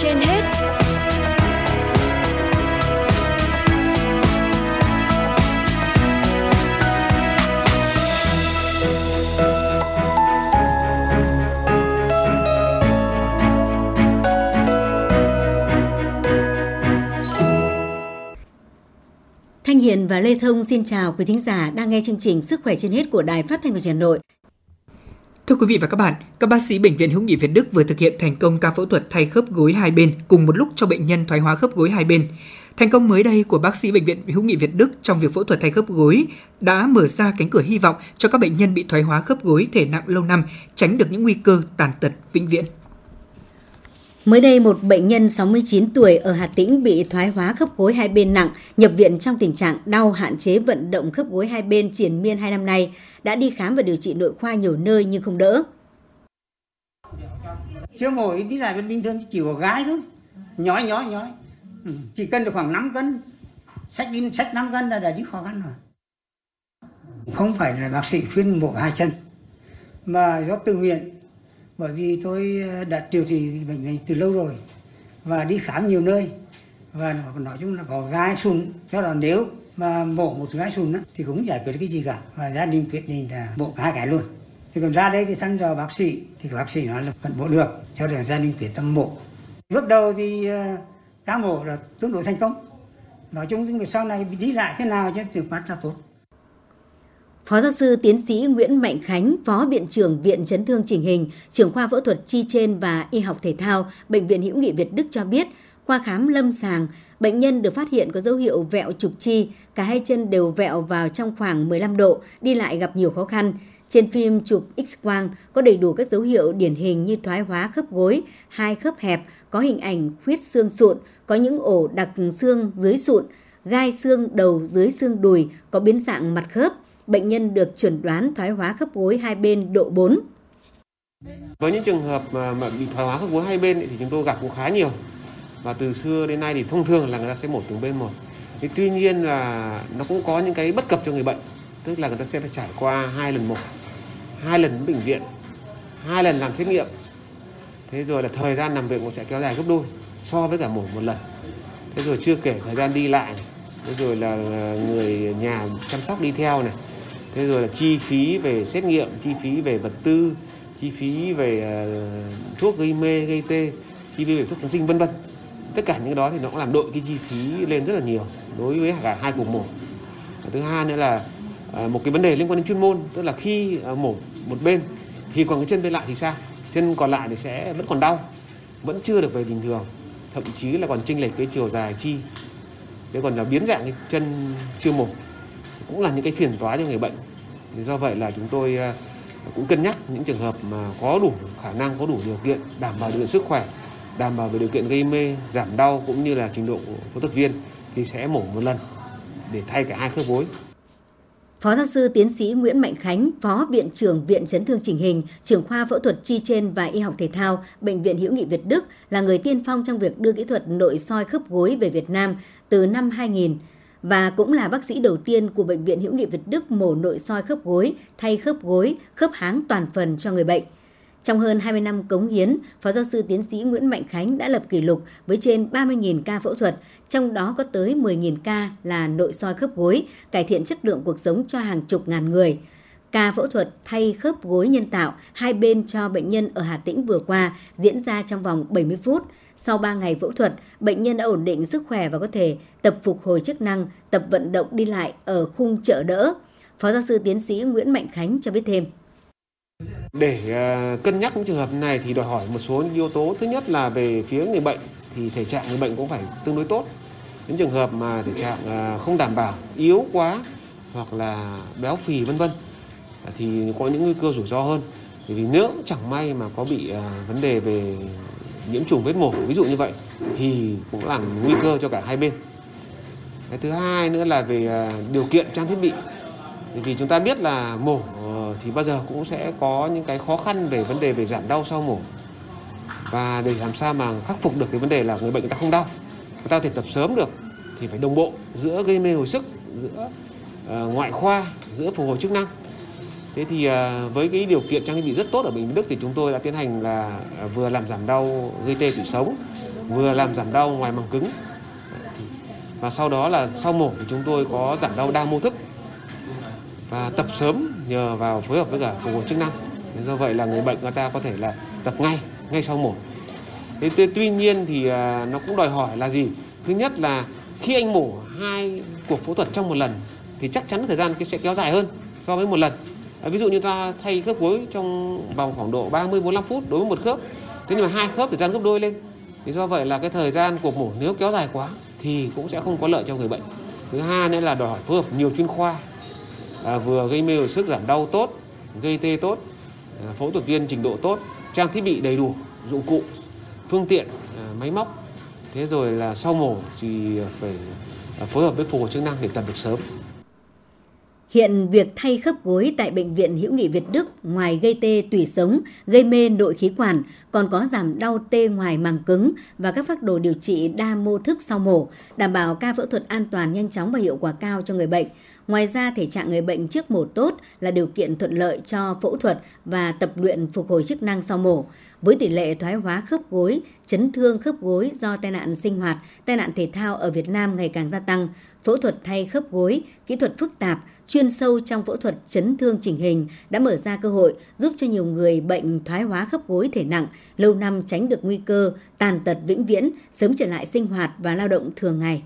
trên hết Thanh Hiền và Lê Thông xin chào quý thính giả đang nghe chương trình Sức khỏe trên hết của Đài Phát thanh và Truyền Hà Nội. Thưa quý vị và các bạn, các bác sĩ bệnh viện Hữu nghị Việt Đức vừa thực hiện thành công ca phẫu thuật thay khớp gối hai bên cùng một lúc cho bệnh nhân thoái hóa khớp gối hai bên. Thành công mới đây của bác sĩ bệnh viện Hữu nghị Việt Đức trong việc phẫu thuật thay khớp gối đã mở ra cánh cửa hy vọng cho các bệnh nhân bị thoái hóa khớp gối thể nặng lâu năm, tránh được những nguy cơ tàn tật vĩnh viễn. Mới đây, một bệnh nhân 69 tuổi ở Hà Tĩnh bị thoái hóa khớp gối hai bên nặng, nhập viện trong tình trạng đau hạn chế vận động khớp gối hai bên triển miên hai năm nay, đã đi khám và điều trị nội khoa nhiều nơi nhưng không đỡ. Chưa ngồi đi lại vẫn bình thường chỉ có gái thôi, nhói nhói nhói, ừ, chỉ cân được khoảng 5 cân, sách đi sách 5 cân là đã đi khó khăn rồi. Không phải là bác sĩ khuyên một hai chân, mà do tự nguyện bởi vì tôi ờ, đã điều trị bệnh này từ lâu rồi và đi khám nhiều nơi và nói chung là có gai sùn cho là nếu mà mổ một gai sùn á, thì cũng giải quyết cái gì cả. Và gia đình quyết định là mổ hai cái luôn. Thì còn ra đây thì thăm dò bác sĩ thì bác sĩ nói là vẫn mổ được. Cho nên gia đình quyết tâm mổ. Bước đầu thì ờ, ca mổ là tương đối thành công. Nói chung thì sau này đi lại thế nào chứ trước mắt là tốt. Phó giáo sư tiến sĩ Nguyễn Mạnh Khánh, Phó Viện trưởng Viện Chấn thương chỉnh hình, trưởng khoa phẫu thuật chi trên và y học thể thao, Bệnh viện Hữu nghị Việt Đức cho biết, qua khám lâm sàng, bệnh nhân được phát hiện có dấu hiệu vẹo trục chi, cả hai chân đều vẹo vào trong khoảng 15 độ, đi lại gặp nhiều khó khăn. Trên phim chụp X-quang có đầy đủ các dấu hiệu điển hình như thoái hóa khớp gối, hai khớp hẹp, có hình ảnh khuyết xương sụn, có những ổ đặc xương dưới sụn, gai xương đầu dưới xương đùi, có biến dạng mặt khớp bệnh nhân được chuẩn đoán thoái hóa khớp gối hai bên độ 4. Với những trường hợp mà, mà bị thoái hóa khớp gối hai bên thì chúng tôi gặp cũng khá nhiều. Và từ xưa đến nay thì thông thường là người ta sẽ mổ từng bên một. Thì tuy nhiên là nó cũng có những cái bất cập cho người bệnh. Tức là người ta sẽ phải trải qua hai lần mổ, hai lần đến bệnh viện, hai lần làm xét nghiệm. Thế rồi là thời gian nằm viện cũng sẽ kéo dài gấp đôi so với cả mổ một lần. Thế rồi chưa kể thời gian đi lại. Thế rồi là người nhà chăm sóc đi theo này thế rồi là chi phí về xét nghiệm chi phí về vật tư chi phí về uh, thuốc gây mê gây tê chi phí về thuốc kháng sinh vân vân. Tất cả những cái đó thì nó cũng làm đội cái chi phí lên rất là nhiều đối với cả hai cuộc mổ. Thứ hai nữa là uh, một cái vấn đề liên quan đến chuyên môn tức là khi uh, mổ một bên thì còn cái chân bên lại thì sao? Chân còn lại thì sẽ vẫn còn đau vẫn chưa được về bình thường thậm chí là còn chênh lệch cái chiều dài chi. Thế còn là biến dạng cái chân chưa mổ cũng là những cái phiền toái cho người bệnh. Thì do vậy là chúng tôi à, cũng cân nhắc những trường hợp mà có đủ khả năng có đủ điều kiện đảm bảo điều kiện sức khỏe đảm bảo về điều kiện gây mê giảm đau cũng như là trình độ của phẫu thuật viên thì sẽ mổ một lần để thay cả hai khớp gối. Phó giáo sư tiến sĩ Nguyễn Mạnh Khánh, Phó Viện trưởng Viện Chấn thương chỉnh hình, trưởng khoa phẫu thuật chi trên và y học thể thao, Bệnh viện Hữu nghị Việt Đức là người tiên phong trong việc đưa kỹ thuật nội soi khớp gối về Việt Nam từ năm 2000 và cũng là bác sĩ đầu tiên của Bệnh viện Hữu nghị Việt Đức mổ nội soi khớp gối, thay khớp gối, khớp háng toàn phần cho người bệnh. Trong hơn 20 năm cống hiến, Phó giáo sư tiến sĩ Nguyễn Mạnh Khánh đã lập kỷ lục với trên 30.000 ca phẫu thuật, trong đó có tới 10.000 ca là nội soi khớp gối, cải thiện chất lượng cuộc sống cho hàng chục ngàn người. Ca phẫu thuật thay khớp gối nhân tạo hai bên cho bệnh nhân ở Hà Tĩnh vừa qua diễn ra trong vòng 70 phút. Sau 3 ngày phẫu thuật, bệnh nhân đã ổn định sức khỏe và có thể tập phục hồi chức năng, tập vận động đi lại ở khung trợ đỡ. Phó giáo sư tiến sĩ Nguyễn Mạnh Khánh cho biết thêm. Để ờ, cân nhắc những trường hợp này thì đòi hỏi một số yếu tố. Thứ nhất là về phía người bệnh thì thể trạng người bệnh cũng phải tương đối tốt. Những trường hợp mà thể trạng ờ, không đảm bảo, yếu quá hoặc là béo phì vân vân ờ, thì có những nguy cơ rủi ro hơn. Bởi vì nếu chẳng may mà có bị vấn đề về nhiễm trùng vết mổ, ví dụ như vậy, thì cũng làm nguy cơ cho cả hai bên. Cái thứ hai nữa là về à, điều kiện trang thiết bị. Vì chúng ta biết là mổ ờ, thì bao giờ cũng sẽ có những cái khó khăn về vấn đề về giảm đau sau mổ và để làm sao mà khắc phục được cái vấn đề là người bệnh người ta không đau, người ta có thể tập sớm được, thì phải đồng bộ giữa gây mê hồi sức, giữa ờ, ngoại khoa, giữa phục hồi chức năng thế thì à, với cái điều kiện trang thiết bị rất tốt ở bệnh viện đức thì chúng tôi đã tiến hành là à, vừa làm giảm đau gây tê tủy sống, vừa làm giảm đau ngoài màng cứng. Và sau đó là sau mổ thì chúng tôi có giảm đau đa mô thức. Và tập sớm nhờ vào phối hợp với cả phục hồi chức năng. Do vậy là người bệnh người ta có thể là tập ngay ngay sau mổ. Thế tuy nhiên thì à, nó cũng đòi hỏi là gì? Thứ nhất là khi anh mổ hai cuộc phẫu thuật trong một lần thì chắc chắn thời gian sẽ kéo dài hơn so với một lần à, ví dụ như ta thay khớp gối trong vòng khoảng độ 30 45 phút đối với một khớp thế nhưng mà hai khớp thời gian gấp đôi lên thì do vậy là cái thời gian cuộc mổ nếu kéo dài quá thì cũng sẽ không có lợi cho người bệnh. Thứ hai nữa là đòi hỏi phối hợp nhiều chuyên khoa à, vừa gây mê hồi sức giảm đau tốt gây tê tốt à, phẫu thuật viên trình độ tốt trang thiết bị đầy đủ dụng cụ phương tiện à, máy móc. Thế rồi là sau mổ thì phải à, phối hợp với phục hồi chức năng để tập được sớm. Hiện việc thay khớp gối tại Bệnh viện Hữu nghị Việt Đức ngoài gây tê tủy sống, gây mê nội khí quản, còn có giảm đau tê ngoài màng cứng và các phác đồ điều trị đa mô thức sau mổ, đảm bảo ca phẫu thuật an toàn nhanh chóng và hiệu quả cao cho người bệnh. Ngoài ra, thể trạng người bệnh trước mổ tốt là điều kiện thuận lợi cho phẫu thuật và tập luyện phục hồi chức năng sau mổ. Với tỷ lệ thoái hóa khớp gối, chấn thương khớp gối do tai nạn sinh hoạt, tai nạn thể thao ở Việt Nam ngày càng gia tăng, phẫu thuật thay khớp gối, kỹ thuật phức tạp, chuyên sâu trong phẫu thuật chấn thương chỉnh hình đã mở ra cơ hội giúp cho nhiều người bệnh thoái hóa khớp gối thể nặng lâu năm tránh được nguy cơ tàn tật vĩnh viễn, sớm trở lại sinh hoạt và lao động thường ngày.